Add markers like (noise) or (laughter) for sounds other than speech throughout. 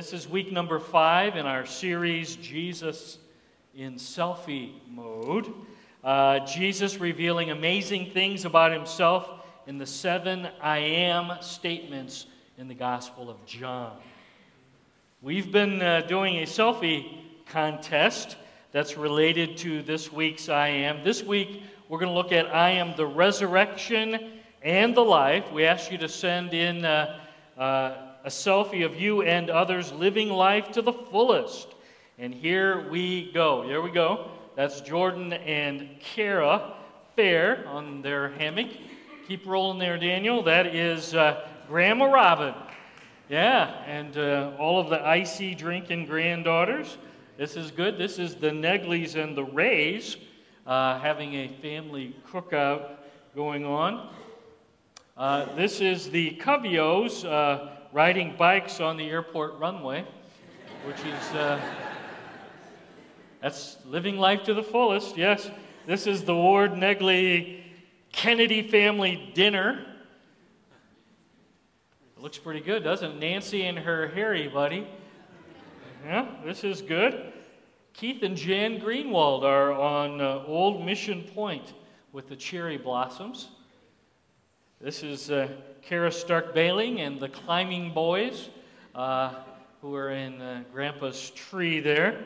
This is week number five in our series, Jesus in Selfie Mode. Uh, Jesus revealing amazing things about himself in the seven I am statements in the Gospel of John. We've been uh, doing a selfie contest that's related to this week's I am. This week, we're going to look at I am the resurrection and the life. We ask you to send in. Uh, uh a selfie of you and others living life to the fullest. And here we go. Here we go. That's Jordan and Kara Fair on their hammock. Keep rolling there, Daniel. That is uh, Grandma Robin. Yeah, and uh, all of the icy drinking granddaughters. This is good. This is the Negleys and the Rays uh, having a family cookout going on. Uh, this is the Covios uh, riding bikes on the airport runway, which is uh, that's living life to the fullest. Yes, this is the Ward Negley Kennedy family dinner. It looks pretty good, doesn't it? Nancy and her Harry buddy. Yeah, this is good. Keith and Jan Greenwald are on uh, Old Mission Point with the cherry blossoms. This is uh, Kara Stark Baling and the Climbing Boys, uh, who are in uh, Grandpa's tree there.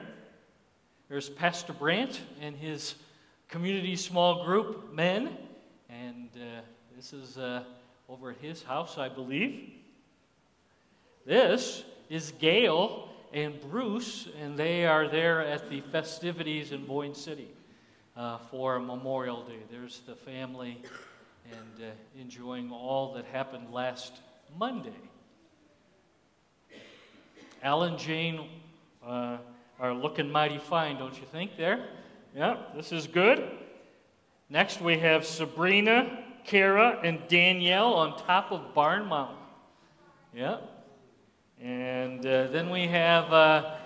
There's Pastor Brandt and his community small group men, and uh, this is uh, over at his house, I believe. This is Gail and Bruce, and they are there at the festivities in Boyne City uh, for Memorial Day. There's the family and uh, enjoying all that happened last Monday. Al and Jane uh, are looking mighty fine, don't you think, there? Yeah, this is good. Next, we have Sabrina, Kara, and Danielle on top of Barn Mountain. Yeah. And uh, then we have, uh,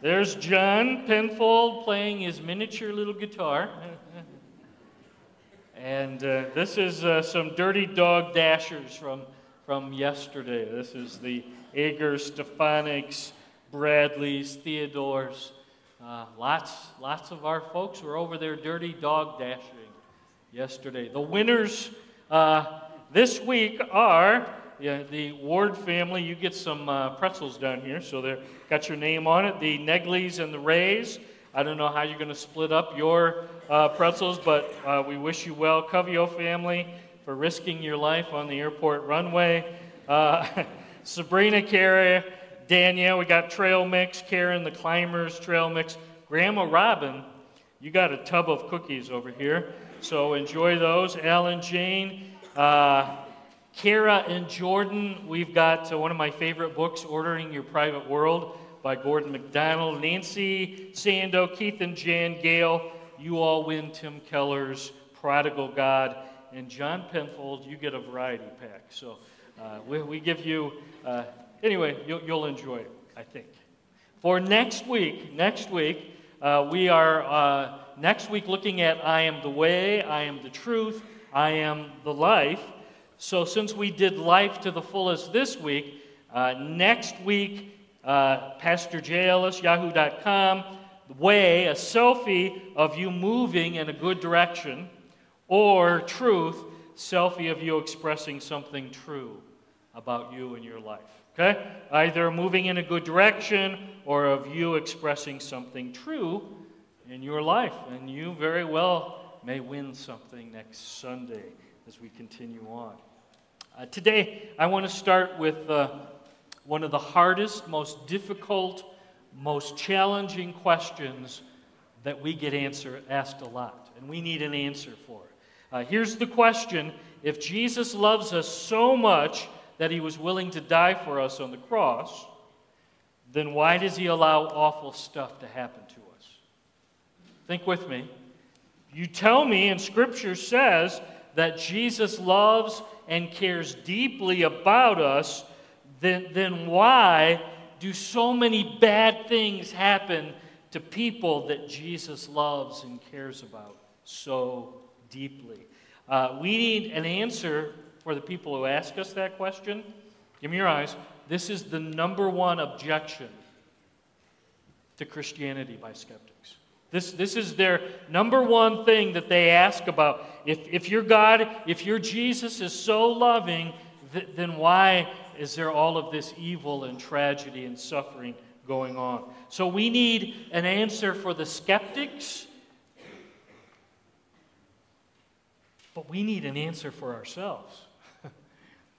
there's John Penfold playing his miniature little guitar. And uh, this is uh, some dirty dog dashers from, from yesterday. This is the Agers, Stephanics, Bradleys, Theodores. Uh, lots, lots of our folks were over there dirty dog dashing yesterday. The winners uh, this week are yeah, the Ward family. You get some uh, pretzels down here, so they've got your name on it. The Negleys and the Rays. I don't know how you're going to split up your uh, pretzels, but uh, we wish you well, Covio family, for risking your life on the airport runway. Uh, (laughs) Sabrina, Kara, Danielle, we got trail mix. Karen, the climbers, trail mix. Grandma Robin, you got a tub of cookies over here, so enjoy those. Alan, Jane, uh, Kara, and Jordan, we've got uh, one of my favorite books, Ordering Your Private World by Gordon MacDonald. Nancy, Sando, Keith, and Jan Gale, you all win Tim Keller's Prodigal God. And John Penfold, you get a variety pack. So uh, we, we, give you, uh, anyway, you'll, you'll, enjoy it, I think. For next week, next week, uh, we are uh, next week looking at I am the way, I am the truth, I am the life. So since we did life to the fullest this week, uh, next week uh, Pastor JLS, yahoo.com, way, a selfie of you moving in a good direction, or truth, selfie of you expressing something true about you and your life. Okay? Either moving in a good direction or of you expressing something true in your life. And you very well may win something next Sunday as we continue on. Uh, today, I want to start with uh, one of the hardest, most difficult, most challenging questions that we get answer, asked a lot, and we need an answer for. Uh, here's the question If Jesus loves us so much that he was willing to die for us on the cross, then why does he allow awful stuff to happen to us? Think with me. You tell me, and Scripture says that Jesus loves and cares deeply about us then, then why do so many bad things happen to people that Jesus loves and cares about so deeply? Uh, we need an answer for the people who ask us that question, give me your eyes. This is the number one objection to Christianity by skeptics. This, this is their number one thing that they ask about. If, if your God, if your Jesus is so loving, th- then why is there all of this evil and tragedy and suffering going on? So we need an answer for the skeptics, but we need an answer for ourselves. (laughs)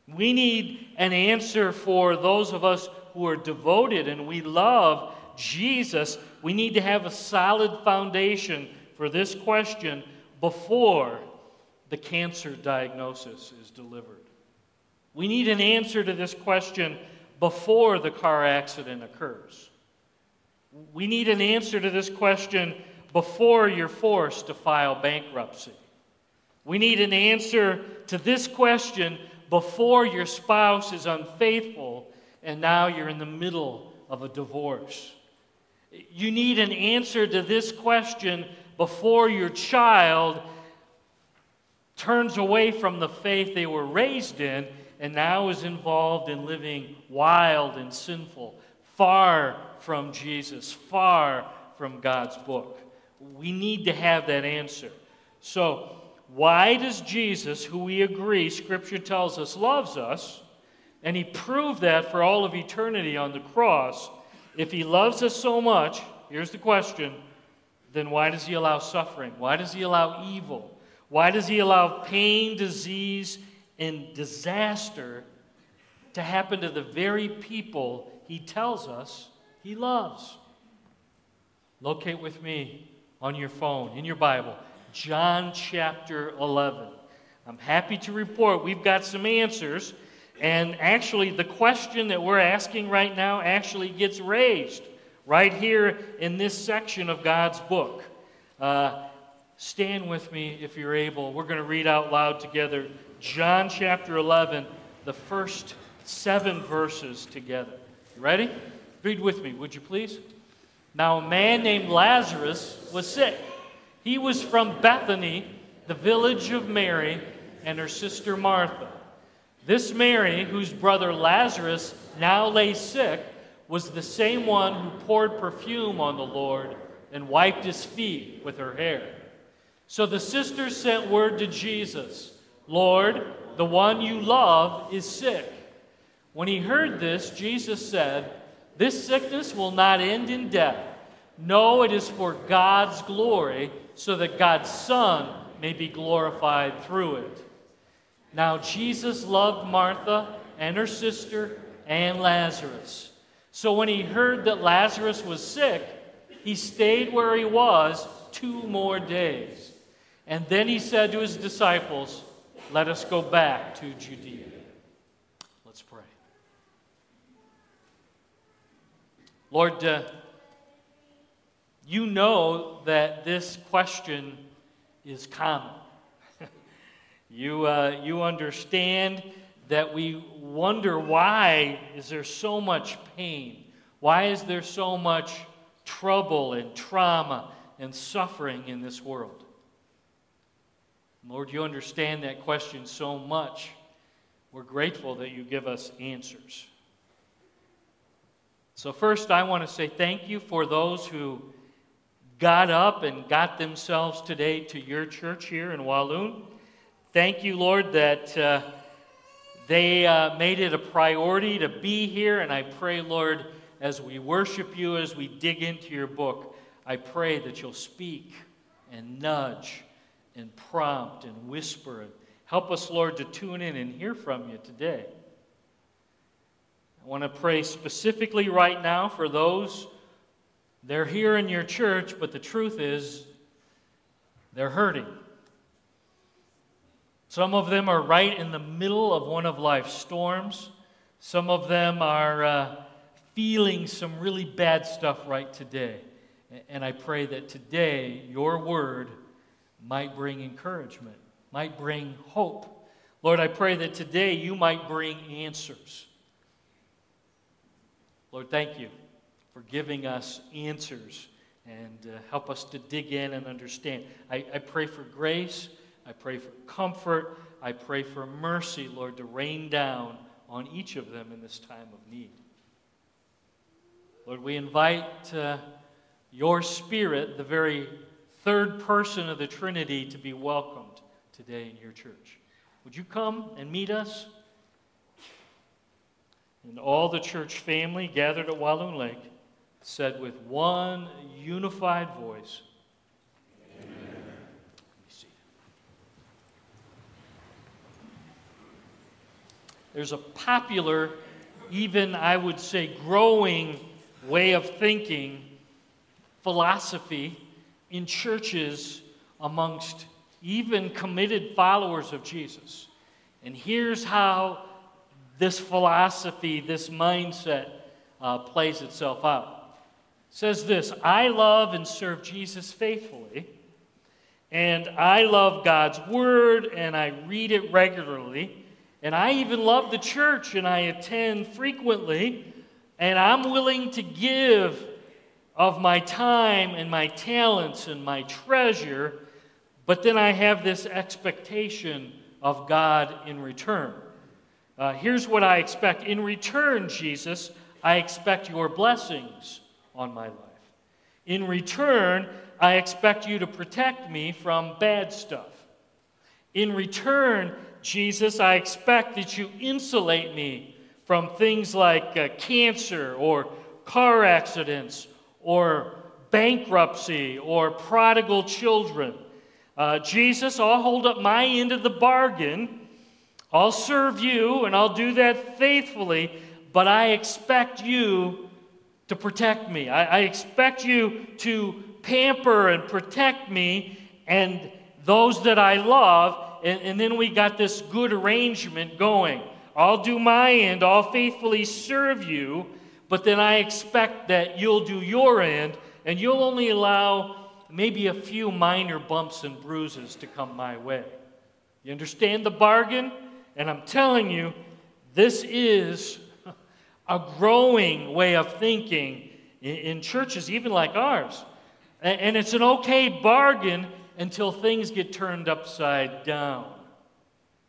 we need an answer for those of us who are devoted and we love Jesus, we need to have a solid foundation for this question before the cancer diagnosis is delivered. We need an answer to this question before the car accident occurs. We need an answer to this question before you're forced to file bankruptcy. We need an answer to this question before your spouse is unfaithful and now you're in the middle of a divorce. You need an answer to this question before your child turns away from the faith they were raised in and now is involved in living wild and sinful, far from Jesus, far from God's book. We need to have that answer. So, why does Jesus, who we agree Scripture tells us loves us, and he proved that for all of eternity on the cross, if he loves us so much, here's the question then why does he allow suffering? Why does he allow evil? Why does he allow pain, disease, and disaster to happen to the very people he tells us he loves? Locate with me on your phone, in your Bible, John chapter 11. I'm happy to report we've got some answers and actually, the question that we're asking right now actually gets raised right here in this section of God's book. Uh, stand with me if you're able. We're going to read out loud together John chapter 11, the first seven verses together. You ready? Read with me, would you please? Now, a man named Lazarus was sick. He was from Bethany, the village of Mary, and her sister Martha. This Mary, whose brother Lazarus now lay sick, was the same one who poured perfume on the Lord and wiped his feet with her hair. So the sisters sent word to Jesus Lord, the one you love is sick. When he heard this, Jesus said, This sickness will not end in death. No, it is for God's glory, so that God's Son may be glorified through it. Now, Jesus loved Martha and her sister and Lazarus. So when he heard that Lazarus was sick, he stayed where he was two more days. And then he said to his disciples, Let us go back to Judea. Let's pray. Lord, uh, you know that this question is common. (laughs) You, uh, you understand that we wonder why is there so much pain? Why is there so much trouble and trauma and suffering in this world? Lord, you understand that question so much. We're grateful that you give us answers. So, first, I want to say thank you for those who got up and got themselves today to your church here in Walloon. Thank you, Lord, that uh, they uh, made it a priority to be here. And I pray, Lord, as we worship you, as we dig into your book, I pray that you'll speak and nudge and prompt and whisper. And help us, Lord, to tune in and hear from you today. I want to pray specifically right now for those. They're here in your church, but the truth is, they're hurting. Some of them are right in the middle of one of life's storms. Some of them are uh, feeling some really bad stuff right today. And I pray that today your word might bring encouragement, might bring hope. Lord, I pray that today you might bring answers. Lord, thank you for giving us answers and uh, help us to dig in and understand. I, I pray for grace. I pray for comfort. I pray for mercy, Lord, to rain down on each of them in this time of need. Lord, we invite uh, your Spirit, the very third person of the Trinity, to be welcomed today in your church. Would you come and meet us? And all the church family gathered at Walloon Lake said with one unified voice, There's a popular, even I would say growing way of thinking, philosophy in churches amongst even committed followers of Jesus. And here's how this philosophy, this mindset uh, plays itself out. It says this I love and serve Jesus faithfully, and I love God's Word, and I read it regularly, and I even love the church, and I attend frequently, and I'm willing to give of my time and my talents and my treasure, but then I have this expectation of God in return. Uh, here's what I expect. In return, Jesus, I expect your blessings on my life. In return, I expect you to protect me from bad stuff. In return, Jesus, I expect that you insulate me from things like uh, cancer or car accidents or bankruptcy or prodigal children. Uh, Jesus, I'll hold up my end of the bargain. I'll serve you and I'll do that faithfully, but I expect you to protect me. I, I expect you to pamper and protect me and those that I love. And, and then we got this good arrangement going. I'll do my end, I'll faithfully serve you, but then I expect that you'll do your end and you'll only allow maybe a few minor bumps and bruises to come my way. You understand the bargain? And I'm telling you, this is a growing way of thinking in, churches, even like ours. And, it's an okay bargain until things get turned upside down.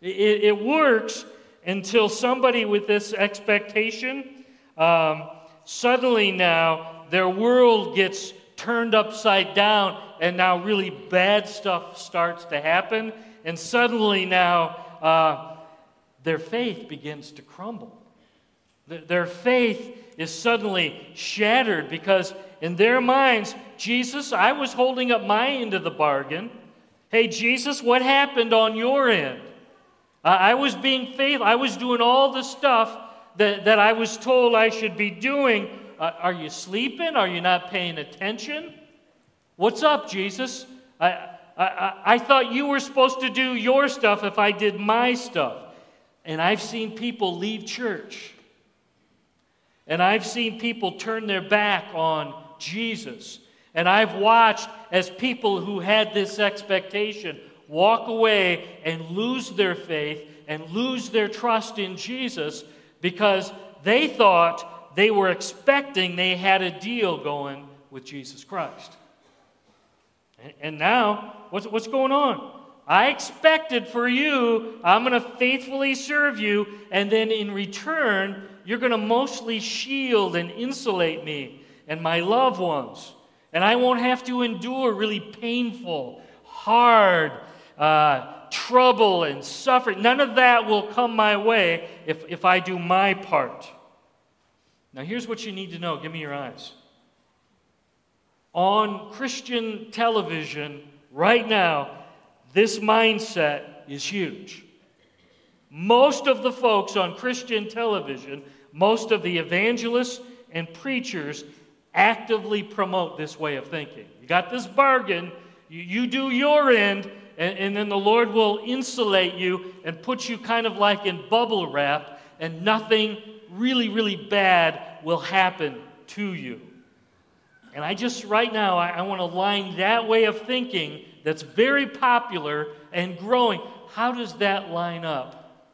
It, works until somebody with this expectation um, suddenly now their world gets turned upside down and now really bad stuff starts to happen. And suddenly now uh, their faith begins to crumble. Their faith is suddenly shattered because in their minds jesus i was holding up my end of the bargain. Hey jesus what happened on your end? I was being faithful. I was doing all the stuff that, that I was told I should be doing. Uh, are you sleeping? Are you not paying attention? What's up, Jesus? I, I, I thought you were supposed to do your stuff if I did my stuff. And I've seen people leave church. And I've seen people turn their back on Jesus. And I've watched as people who had this expectation walk away and lose their faith and lose their trust in Jesus because they thought they were expecting they had a deal going with Jesus Christ. And now, what's, what's going on? I expected for you, I'm going to faithfully serve you, and then in return, you're going to mostly shield and insulate me and my loved ones. And I won't have to endure really painful, hard, uh, trouble and suffering. None of that will come my way if, if I do my part. Now, here's what you need to know. Give me your eyes. On Christian television right now, this mindset is huge. Most of the folks on Christian television, most of the evangelists and preachers actively promote this way of thinking. You got this bargain, you, do your end, and, and then the Lord will insulate you and put you kind of like in bubble wrap, and nothing really, really bad will happen to you. And I just, right now, I, I want to line that way of thinking that's very popular and growing. How does that line up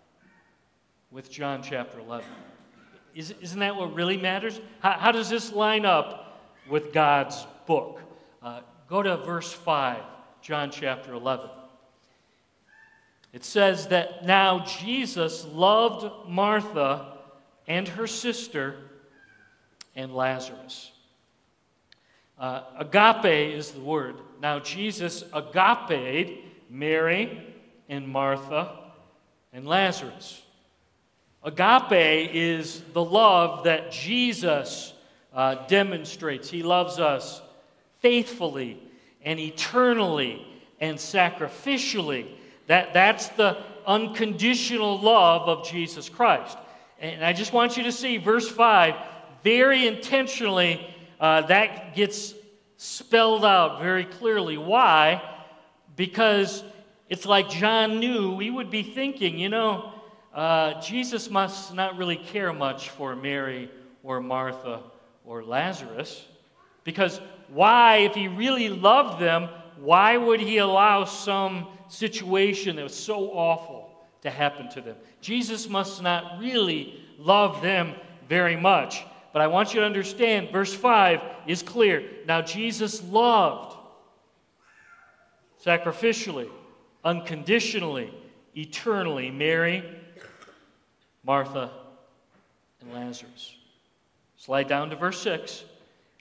with John chapter 11? Is, isn't that what really matters? How, how does this line up with God's book? Uh, go to verse 5, John chapter 11. It says that now Jesus loved Martha and her sister and Lazarus. Uh, agape is the word. Now, Jesus agape Mary and Martha and Lazarus. Agape is the love that Jesus uh, demonstrates. He loves us faithfully and eternally and sacrificially. That, that's the unconditional love of Jesus Christ. And I just want you to see verse 5 very intentionally, uh, that gets spelled out very clearly. Why? Because it's like John knew we would be thinking, you know, uh, Jesus must not really care much for Mary or Martha or Lazarus. Because why, if he really loved them, why would he allow some situation that was so awful to happen to them? Jesus must not really love them very much. But I want you to understand, verse 5 is clear. Now, Jesus loved sacrificially, unconditionally, eternally Mary, Martha, and Lazarus. Slide down to verse 6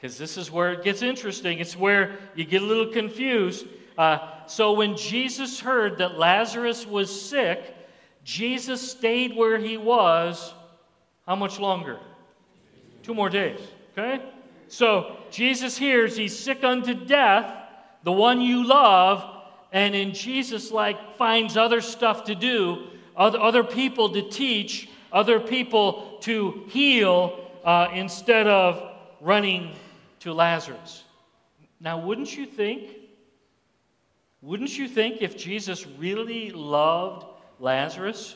because this is where it gets interesting. It's where you get a little confused. Uh, so when Jesus heard that Lazarus was sick, Jesus stayed where he was how much longer? Two more days. Okay? So Jesus hears he's sick unto death, the one you love, and in Jesus, like, finds other stuff to do, other, people to teach, other people to heal, uh, instead of running to Lazarus. Now, wouldn't you think? Wouldn't you think if Jesus really loved Lazarus,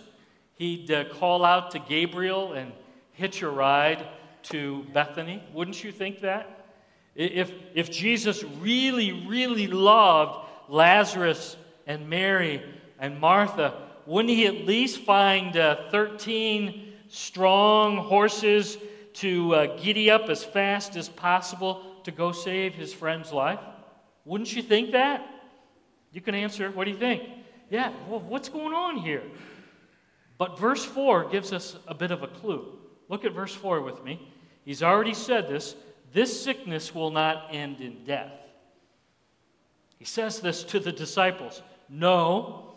he'd uh, call out to Gabriel and hitch a ride to Bethany? Wouldn't you think that? If, if Jesus really, really loved Lazarus and Mary and Martha, wouldn't he at least find uh, 13 strong horses to uh, giddy up as fast as possible to go save his friend's life? Wouldn't you think that? You can answer. What do you think? Yeah, well, what's going on here? But verse 4 gives us a bit of a clue. Look at verse 4 with me. He's already said this this sickness will not end in death. He says this to the disciples No,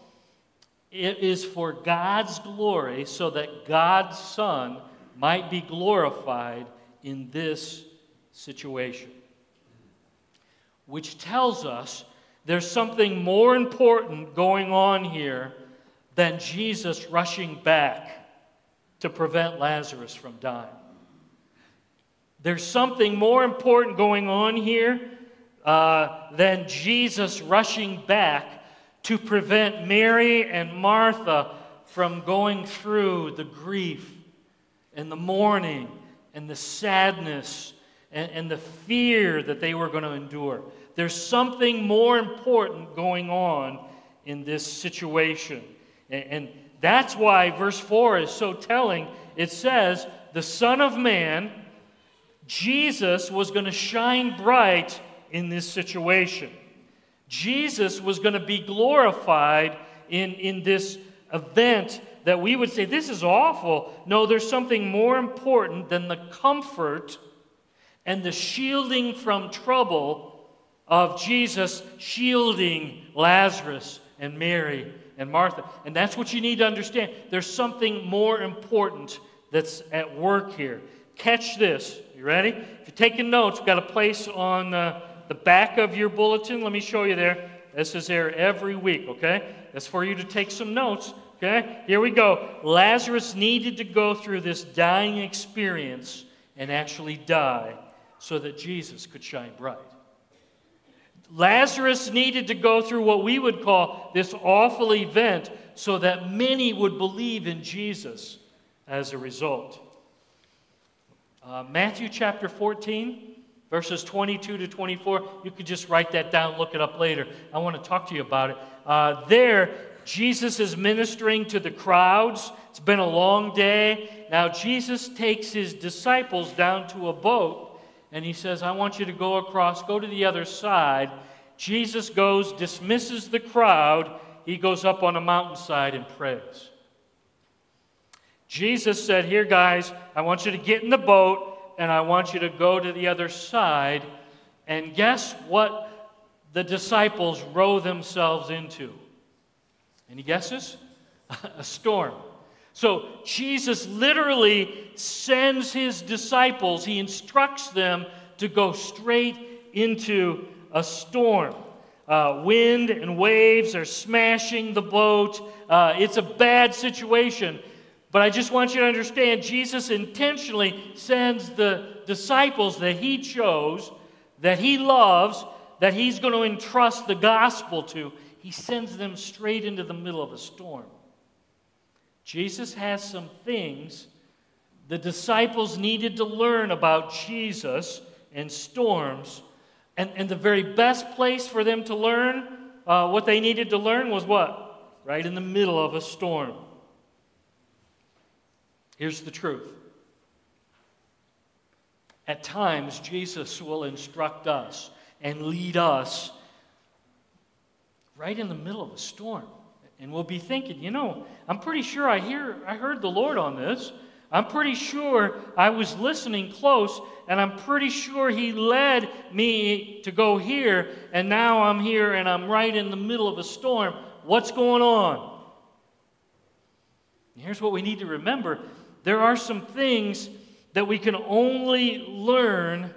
it is for God's glory, so that God's Son might be glorified in this situation. Which tells us there's something more important going on here than Jesus rushing back to prevent Lazarus from dying. There's something more important going on here uh, than Jesus rushing back to prevent Mary and Martha from going through the grief and the mourning and the sadness and, and the fear that they were going to endure. There's something more important going on in this situation. And, and that's why verse 4 is so telling. It says, The Son of Man, Jesus, was going to shine bright in this situation. Jesus was going to be glorified in, in this event that we would say, This is awful. No, there's something more important than the comfort and the shielding from trouble of Jesus shielding Lazarus and Mary and Martha. And that's what you need to understand. There's something more important that's at work here. Catch this. You ready? If you're taking notes, we've got a place on uh, the back of your bulletin. Let me show you there. This is there every week, okay? That's for you to take some notes, okay? Here we go. Lazarus needed to go through this dying experience and actually die so that Jesus could shine bright. Lazarus needed to go through what we would call this awful event so that many would believe in Jesus as a result. Uh, Matthew chapter 14, verses 22 to 24. You could just write that down, look it up later. I want to talk to you about it. Uh, there, Jesus is ministering to the crowds. It's been a long day. Now, Jesus takes his disciples down to a boat and he says, I want you to go across, go to the other side. Jesus goes, dismisses the crowd. he goes up on a mountainside and prays. Jesus said, Here, guys, I want you to get in the boat and I want you to go to the other side. And guess what the disciples row themselves into? Any guesses? (laughs) a storm. So Jesus literally sends his disciples, he instructs them to go straight into a storm. Uh, wind and waves are smashing the boat. Uh, it's a bad situation. But I just want you to understand Jesus intentionally sends the disciples that he chose, that he loves, that he's going to entrust the gospel to, he sends them straight into the middle of a storm. Jesus has some things the disciples needed to learn about Jesus and storms. And, and the very best place for them to learn uh, what they needed to learn was what? Right in the middle of a storm. Here's the truth. At times, Jesus will instruct us and lead us right in the middle of a storm. And we'll be thinking, you know, I'm pretty sure I hear I heard the Lord on this. I'm pretty sure I was listening close, and I'm pretty sure He led me to go here, and now I'm here and I'm right in the middle of a storm. What's going on? here's what we need to remember there are some things that we can only learn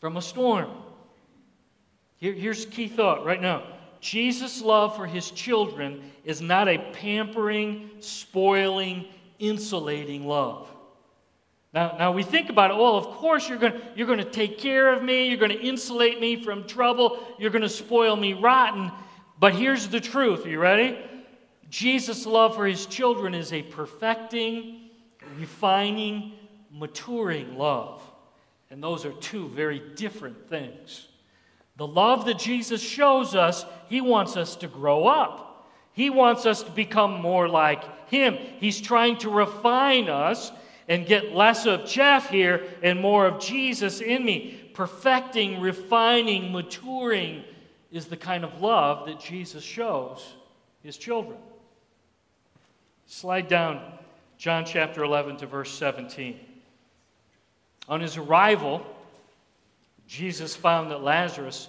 from a storm. Here, here's key thought right now Jesus' love for his children is not a pampering, spoiling, insulating love. Now, now we think about it, well, of course you're going you're to take care of me, you're going to insulate me from trouble, you're going to spoil me rotten. But here's the truth. Are you ready? Jesus' love for his children is a perfecting, refining, maturing love. And those are two very different things. The love that Jesus shows us, he wants us to grow up. He wants us to become more like him. He's trying to refine us and get less of Jeff here and more of Jesus in me. Perfecting, refining, maturing is the kind of love that Jesus shows his children. Slide down John chapter 11 to verse 17. On his arrival, Jesus found that Lazarus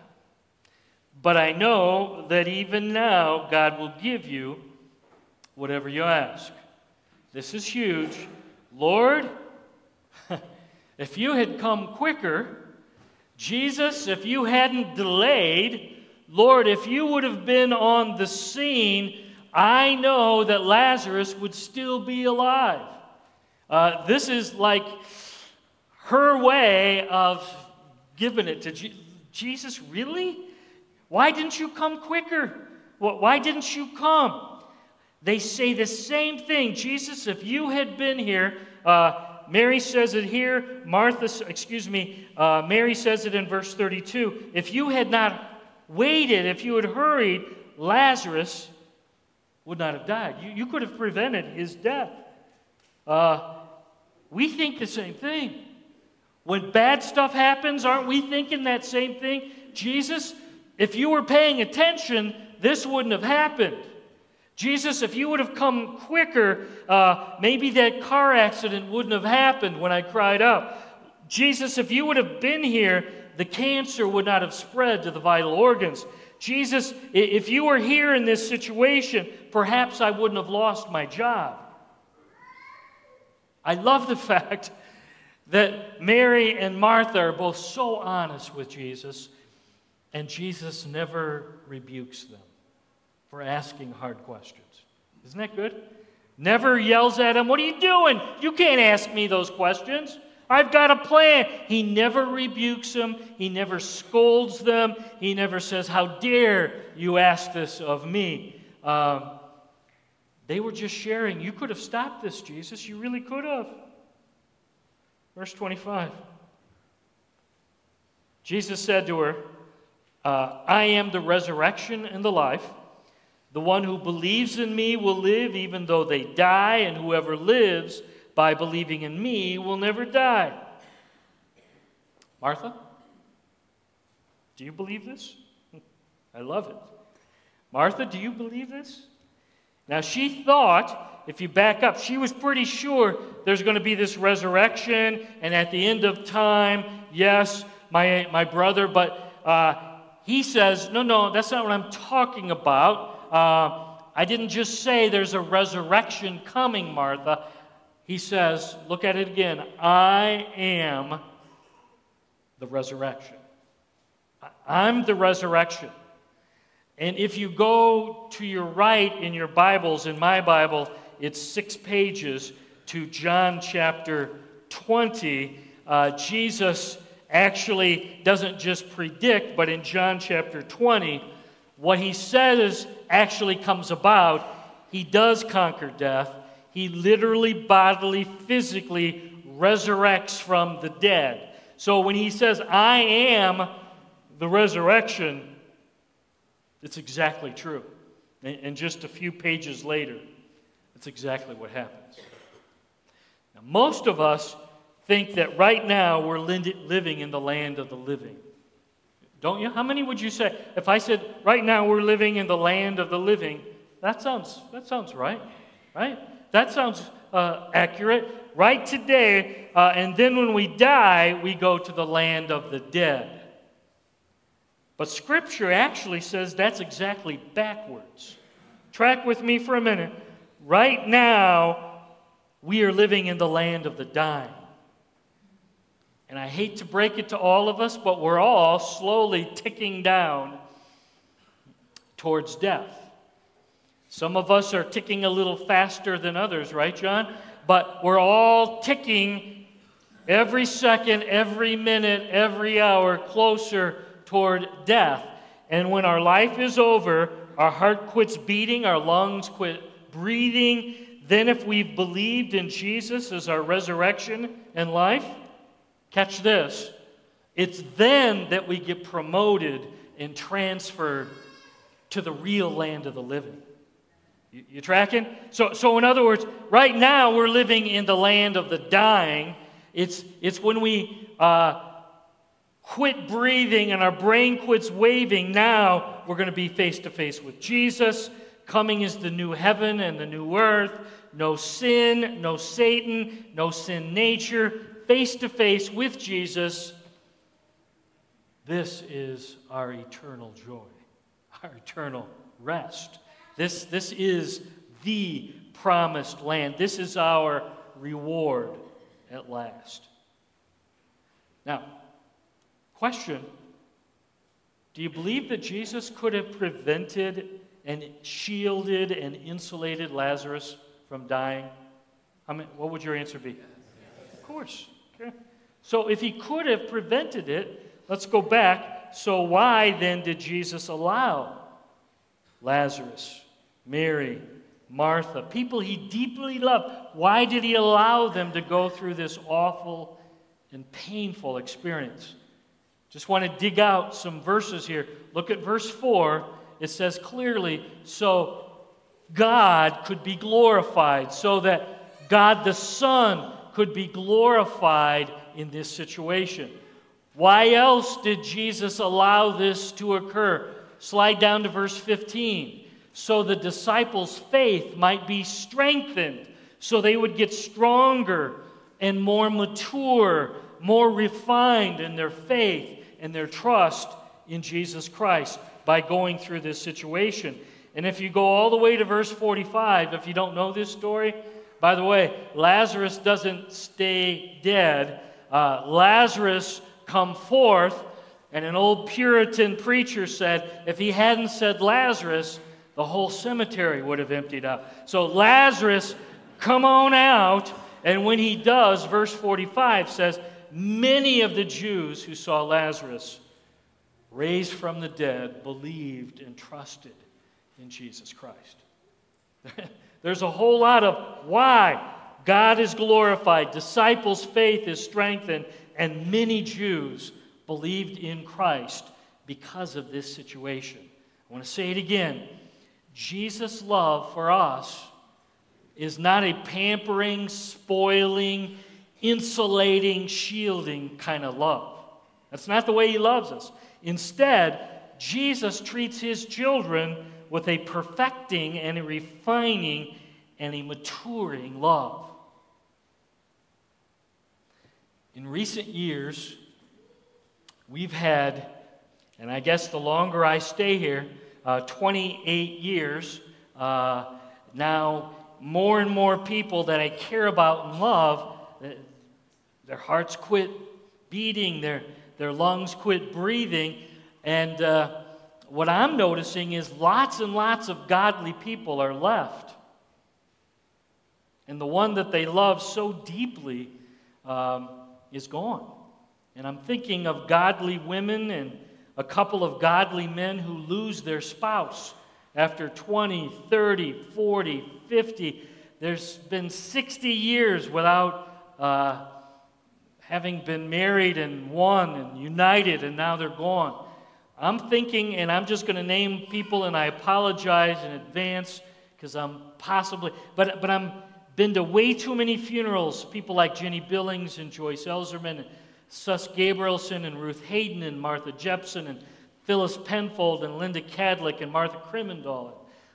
But I know that even now God will give you whatever you ask. This is huge. Lord, (laughs) if you had come quicker, Jesus, if you hadn't delayed, Lord, if you would have been on the scene, I know that Lazarus would still be alive. Uh, this is like her way of giving it to Je- Jesus. Really? Why didn't you come quicker? Why didn't you come? They say the same thing. Jesus, if you had been here, uh, Mary says it here. Martha, excuse me, uh, Mary says it in verse 32. If you had not waited, if you had hurried, Lazarus would not have died. You, you could have prevented his death. Uh, we think the same thing. When bad stuff happens, aren't we thinking that same thing? Jesus, if you were paying attention, this wouldn't have happened. Jesus, if you would have come quicker, uh, maybe that car accident wouldn't have happened when I cried out. Jesus, if you would have been here, the cancer would not have spread to the vital organs. Jesus, if you were here in this situation, perhaps I wouldn't have lost my job. I love the (laughs) fact that Mary and Martha are both so honest with Jesus, and Jesus never rebukes them for asking hard questions. Isn't that good? Never yells at them, What are you doing? You can't ask me those questions. I've got a plan. He never rebukes them. He never scolds them. He never says, How dare you ask this of me? Um, They were just sharing. You could have stopped this, Jesus. You really could have. Verse 25. Jesus said to her, uh, I am the resurrection and the life. The one who believes in me will live even though they die, and whoever lives by believing in me will never die. Martha, do you believe this? (laughs) I love it. Martha, do you believe this? Now, she thought, if you back up, she was pretty sure there's going to be this resurrection, and at the end of time, yes, my, my brother, but uh, he says, no, no, that's not what I'm talking about. Uh, I didn't just say there's a resurrection coming, Martha. He says, look at it again. I am the resurrection. I'm the resurrection. And if you go to your right in your Bibles, in my Bible, it's six pages to John chapter 20. Uh, Jesus actually doesn't just predict, but in John chapter 20, what he says actually comes about. He does conquer death. He literally, bodily, physically resurrects from the dead. So when he says, I am the resurrection, it's exactly true. And just a few pages later, that's exactly what happens. Now, most of us think that right now we're living in the land of the living. Don't you? How many would you say? If I said, right now we're living in the land of the living, that sounds, that sounds right, right? That sounds uh, accurate. Right today, uh, and then when we die, we go to the land of the dead. But Scripture actually says that's exactly backwards. Track with me for a minute. Right now, we are living in the land of the dying. And I hate to break it to all of us, but we're all slowly ticking down towards death. Some of us are ticking a little faster than others, right, John? But we're all ticking every second, every minute, every hour closer toward death. And when our life is over, our heart quits beating, our lungs quit breathing. Then, if we've believed in Jesus as our resurrection and life, catch this it's then that we get promoted and transferred to the real land of the living. You, you, tracking? So, so, in other words, right now we're living in the land of the dying. It's, it's when we uh, quit breathing and our brain quits waving, now we're going to be face to face with Jesus. Coming is the new heaven and the new earth. No sin, no Satan, no sin nature. Face to face with Jesus. This is our eternal joy, our eternal rest. This, this is the promised land. This is our reward at last. Now, Question Do you believe that Jesus could have prevented and shielded and insulated Lazarus from dying? I mean, what would your answer be? Of course. So if he could have prevented it, let's go back. So why then did Jesus allow Lazarus, Mary, Martha, people he deeply loved, why did he allow them to go through this awful and painful experience? Just want to dig out some verses here. Look at verse 4. It says clearly, so God could be glorified, so that God the Son could be glorified in this situation. Why else did Jesus allow this to occur? Slide down to verse 15. So the disciples' faith might be strengthened, so they would get stronger and more mature, more refined in their faith and their trust in Jesus Christ by going through this situation. And if you go all the way to verse 45, if you don't know this story, by the way, Lazarus doesn't stay dead. Uh, Lazarus come forth, and an old Puritan preacher said if he hadn't said Lazarus, the whole cemetery would have emptied out. So Lazarus, come on out. And when he does, verse 45 says, many of the Jews who saw Lazarus raised from the dead believed and trusted in Jesus Christ. (laughs) There's a whole lot of why. God is glorified, disciples' faith is strengthened, and many Jews believed in Christ because of this situation. I want to say it again. Jesus' love for us is not a pampering, spoiling, insulating, shielding kind of love. That's not the way he loves us. Instead, Jesus treats his children with a perfecting and a refining and a maturing love. In recent years, we've had, and I guess the longer I stay here, uh, 28 years, uh, now more and more people that I care about and love, uh, their hearts quit beating, their, their lungs quit breathing. And uh, what I'm noticing is lots and lots of godly people are left. And the one that they love so deeply um, is gone. And I'm thinking of godly women and a couple of godly men who lose their spouse after 20, 30, 40, 50. There's been 60 years without uh, having been married and one and united, and now they're gone. I'm thinking, and I'm just going to name people, and I apologize in advance because I'm possibly, but, but I'm been to way too many funerals. People like Jenny Billings and Joyce Elserman, and Sus Gabrielson and Ruth Hayden and Martha Jepson and Phyllis Penfold and Linda Cadlick and Martha Krimendahl.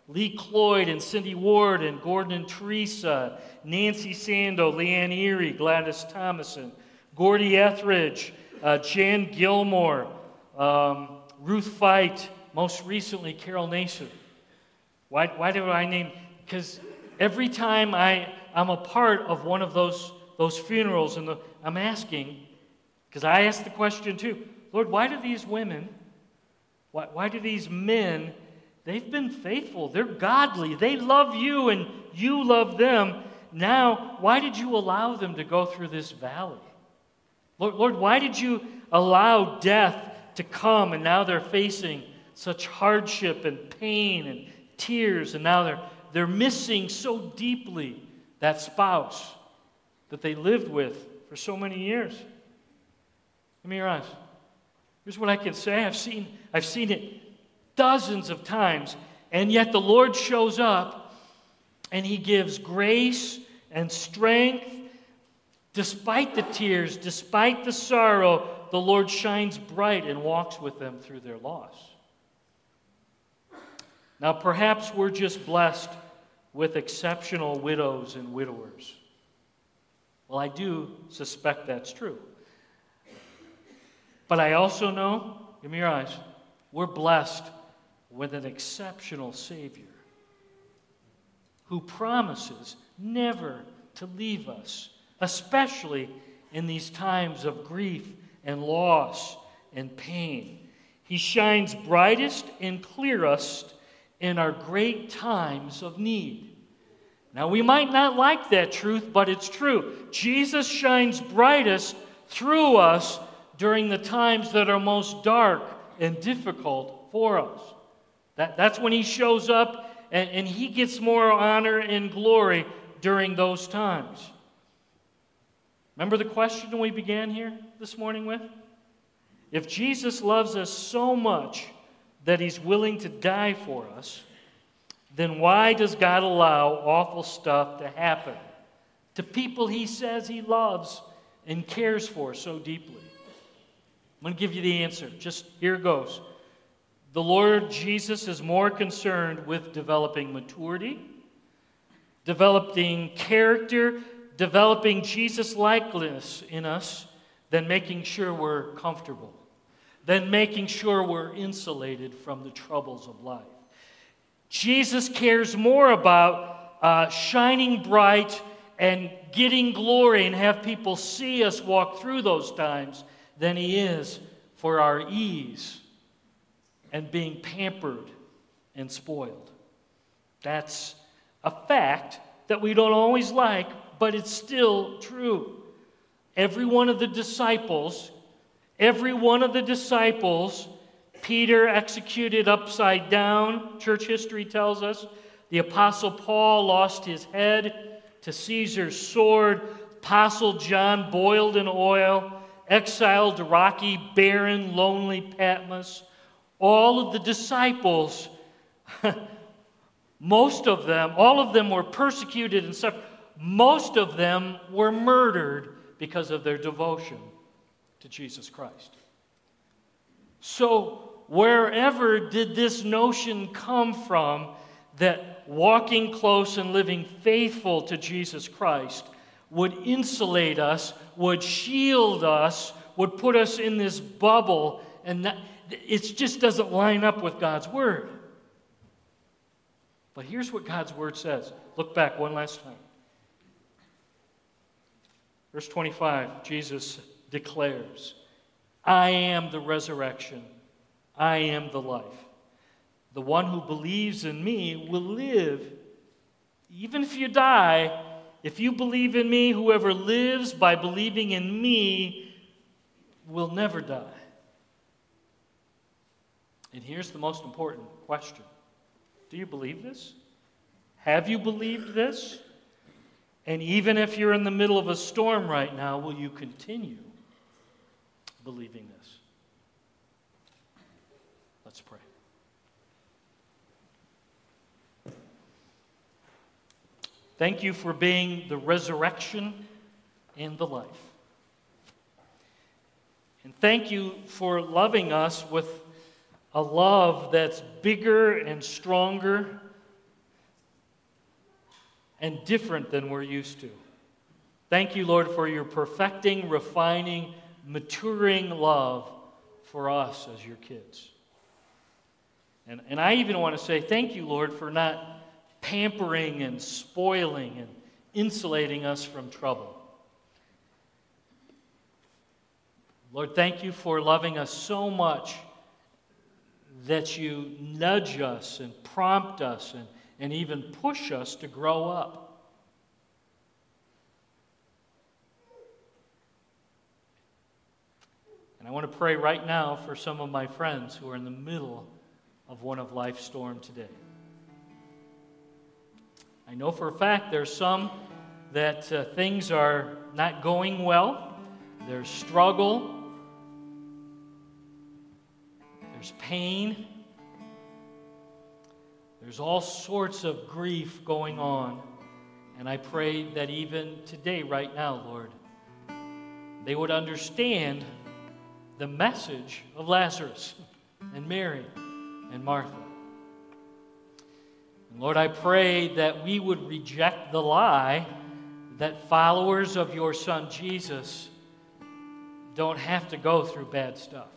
Lee Cloyd and Cindy Ward and Gordon and Teresa, Nancy Sando, Leanne Erie, Gladys Thomason, Gordy Etheridge, uh, Jan Gilmore, um, Ruth Fight, most recently Carol Nason. Why, why do I name? Because every time I, I'm a part of one of those, those funerals, and I'm asking, because I ask the question too, Lord, why do these women, why, why do these men, they've been faithful, they're godly, they love you, and you love them. Now, why did you allow them to go through this valley? Lord, Lord why did you allow death to come, and now they're facing such hardship and pain and tears, and now they're they're missing so deeply that spouse that they lived with for so many years. Give me your eyes. Here's what I can say I've seen, I've seen it dozens of times, and yet the Lord shows up and He gives grace and strength. Despite the tears, despite the sorrow, the Lord shines bright and walks with them through their loss. Now, perhaps we're just blessed with exceptional widows and widowers. Well, I do suspect that's true. But I also know, give me your eyes, we're blessed with an exceptional Savior who promises never to leave us, especially in these times of grief and loss and pain. He shines brightest and clearest in our great times of need. Now, we might not like that truth, but it's true. Jesus shines brightest through us during the times that are most dark and difficult for us. That, that's when he shows up and, and he gets more honor and glory during those times. Remember the question we began here this morning with? If Jesus loves us so much that he's willing to die for us, then why does God allow awful stuff to happen to people he says he loves and cares for so deeply? I'm going to give you the answer. Just here goes. The Lord Jesus is more concerned with developing maturity, developing character, developing Jesus likeness in us than making sure we're comfortable, than making sure we're insulated from the troubles of life. Jesus cares more about uh, shining bright and getting glory and have people see us walk through those times than he is for our ease and being pampered and spoiled. That's a fact that we don't always like, but it's still true. Every one of the disciples, every one of the disciples Peter executed upside down, church history tells us. The Apostle Paul lost his head to Caesar's sword. Apostle John boiled in oil, exiled to rocky, barren, lonely Patmos. All of the disciples, (laughs) most of them, all of them were persecuted and suffered. Most of them were murdered because of their devotion to Jesus Christ. So, wherever did this notion come from that walking close and living faithful to Jesus Christ would insulate us, would shield us, would put us in this bubble, and that, it just doesn't line up with God's Word. But here's what God's Word says. Look back one last time. Verse 25, Jesus declares, I am the resurrection, I am the life. The one who believes in me will live. Even if you die, if you believe in me, whoever lives by believing in me will never die. And here's the most important question Do you believe this? Have you believed this? And even if you're in the middle of a storm right now, will you continue believing this? Let's pray. Thank you for being the resurrection and the life. And thank you for loving us with a love that's bigger and stronger and different than we're used to. Thank you, Lord, for your perfecting, refining, maturing love for us as your kids. And, and I even want to say thank you, Lord, for not pampering and spoiling and insulating us from trouble. Lord, thank you for loving us so much that you nudge us and prompt us and, and even push us to grow up. And I want to pray right now for some of my friends who are in the middle of one of life's storm today. I know for a fact there's some that uh, things are not going well. There's struggle. There's pain. There's all sorts of grief going on. And I pray that even today, right now, Lord, they would understand the message of Lazarus and Mary and Martha. And Lord, I pray that we would reject the lie that followers of your Son Jesus don't have to go through bad stuff.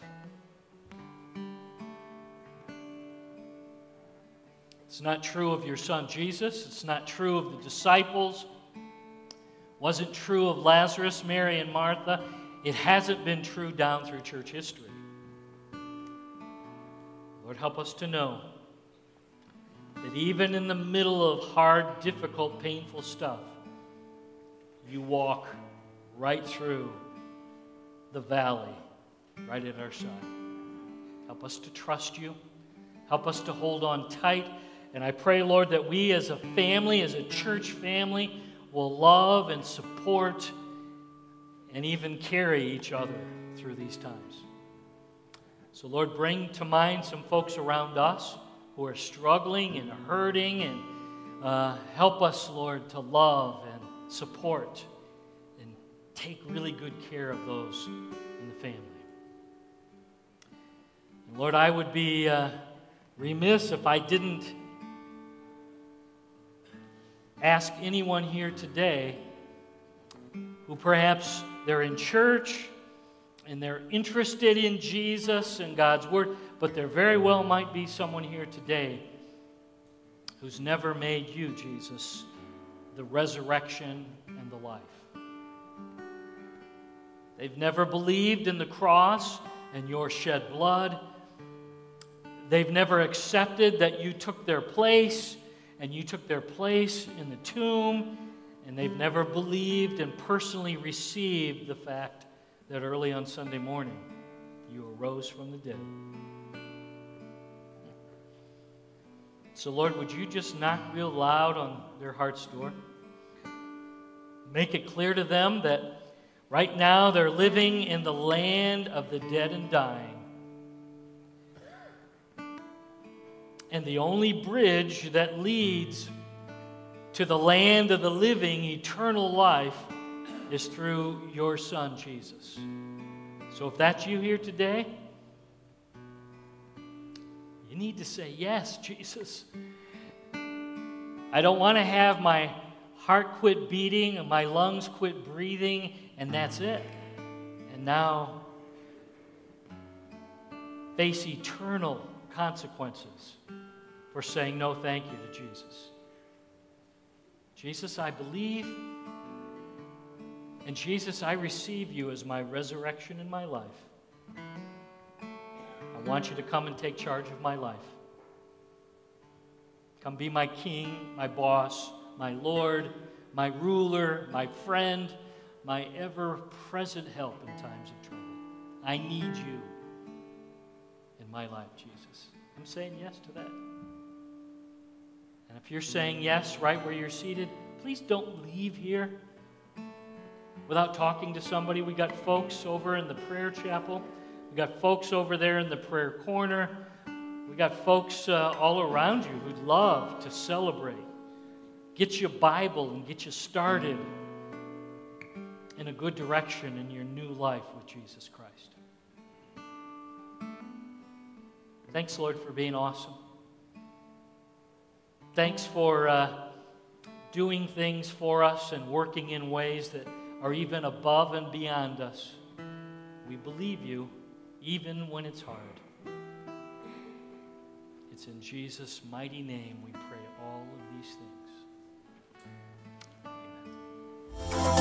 It's not true of your son Jesus. It's not true of the disciples. Wasn't true of Lazarus, Mary, and Martha. It hasn't been true down through church history. Lord, help us to know that even in the middle of hard, difficult, painful stuff, you walk right through the valley, right at our side. Help us to trust you. Help us to hold on tight. And I pray, Lord, that we as a family, as a church family, will love and support and even carry each other through these times. So, Lord, bring to mind some folks around us who are struggling and hurting, and uh, help us, Lord, to love and support and take really good care of those in the family. And Lord, I would be uh, remiss if I didn't ask anyone here today who perhaps they're in church and they're interested in Jesus and God's Word, but there very well might be someone here today who's never made you, Jesus, the resurrection and the life. They've never believed in the cross and your shed blood. They've never accepted that you took their place and you took their place in the tomb. And they've never believed and personally received the fact that early on Sunday morning you arose from the dead. So, Lord, would you just knock real loud on their heart's door? Make it clear to them that right now they're living in the land of the dead and dying. And the only bridge that leads to the land of the living, eternal life, is through your Son, Jesus. So if that's you here today, you need to say, Yes, Jesus. I don't want to have my heart quit beating and my lungs quit breathing, and that's it. And now face eternal consequences for saying no thank you to Jesus. Jesus, I believe. And Jesus, I receive you as my resurrection in my life. I want you to come and take charge of my life. Come be my king, my boss, my Lord, my ruler, my friend, my ever present help in times of trouble. I need you in my life, Jesus. I'm saying yes to that. And if you're saying yes right where you're seated, please don't leave here without talking to somebody. We got folks over in the prayer chapel. We got folks over there in the prayer corner. We got folks uh, all around you who'd love to celebrate. Get you a Bible and get you started in a good direction in your new life with Jesus Christ. Thanks, Lord, for being awesome. Thanks for uh, doing things for us and working in ways that are even above and beyond us. We believe you even when it's hard. It's in Jesus' mighty name we pray all of these things. Amen.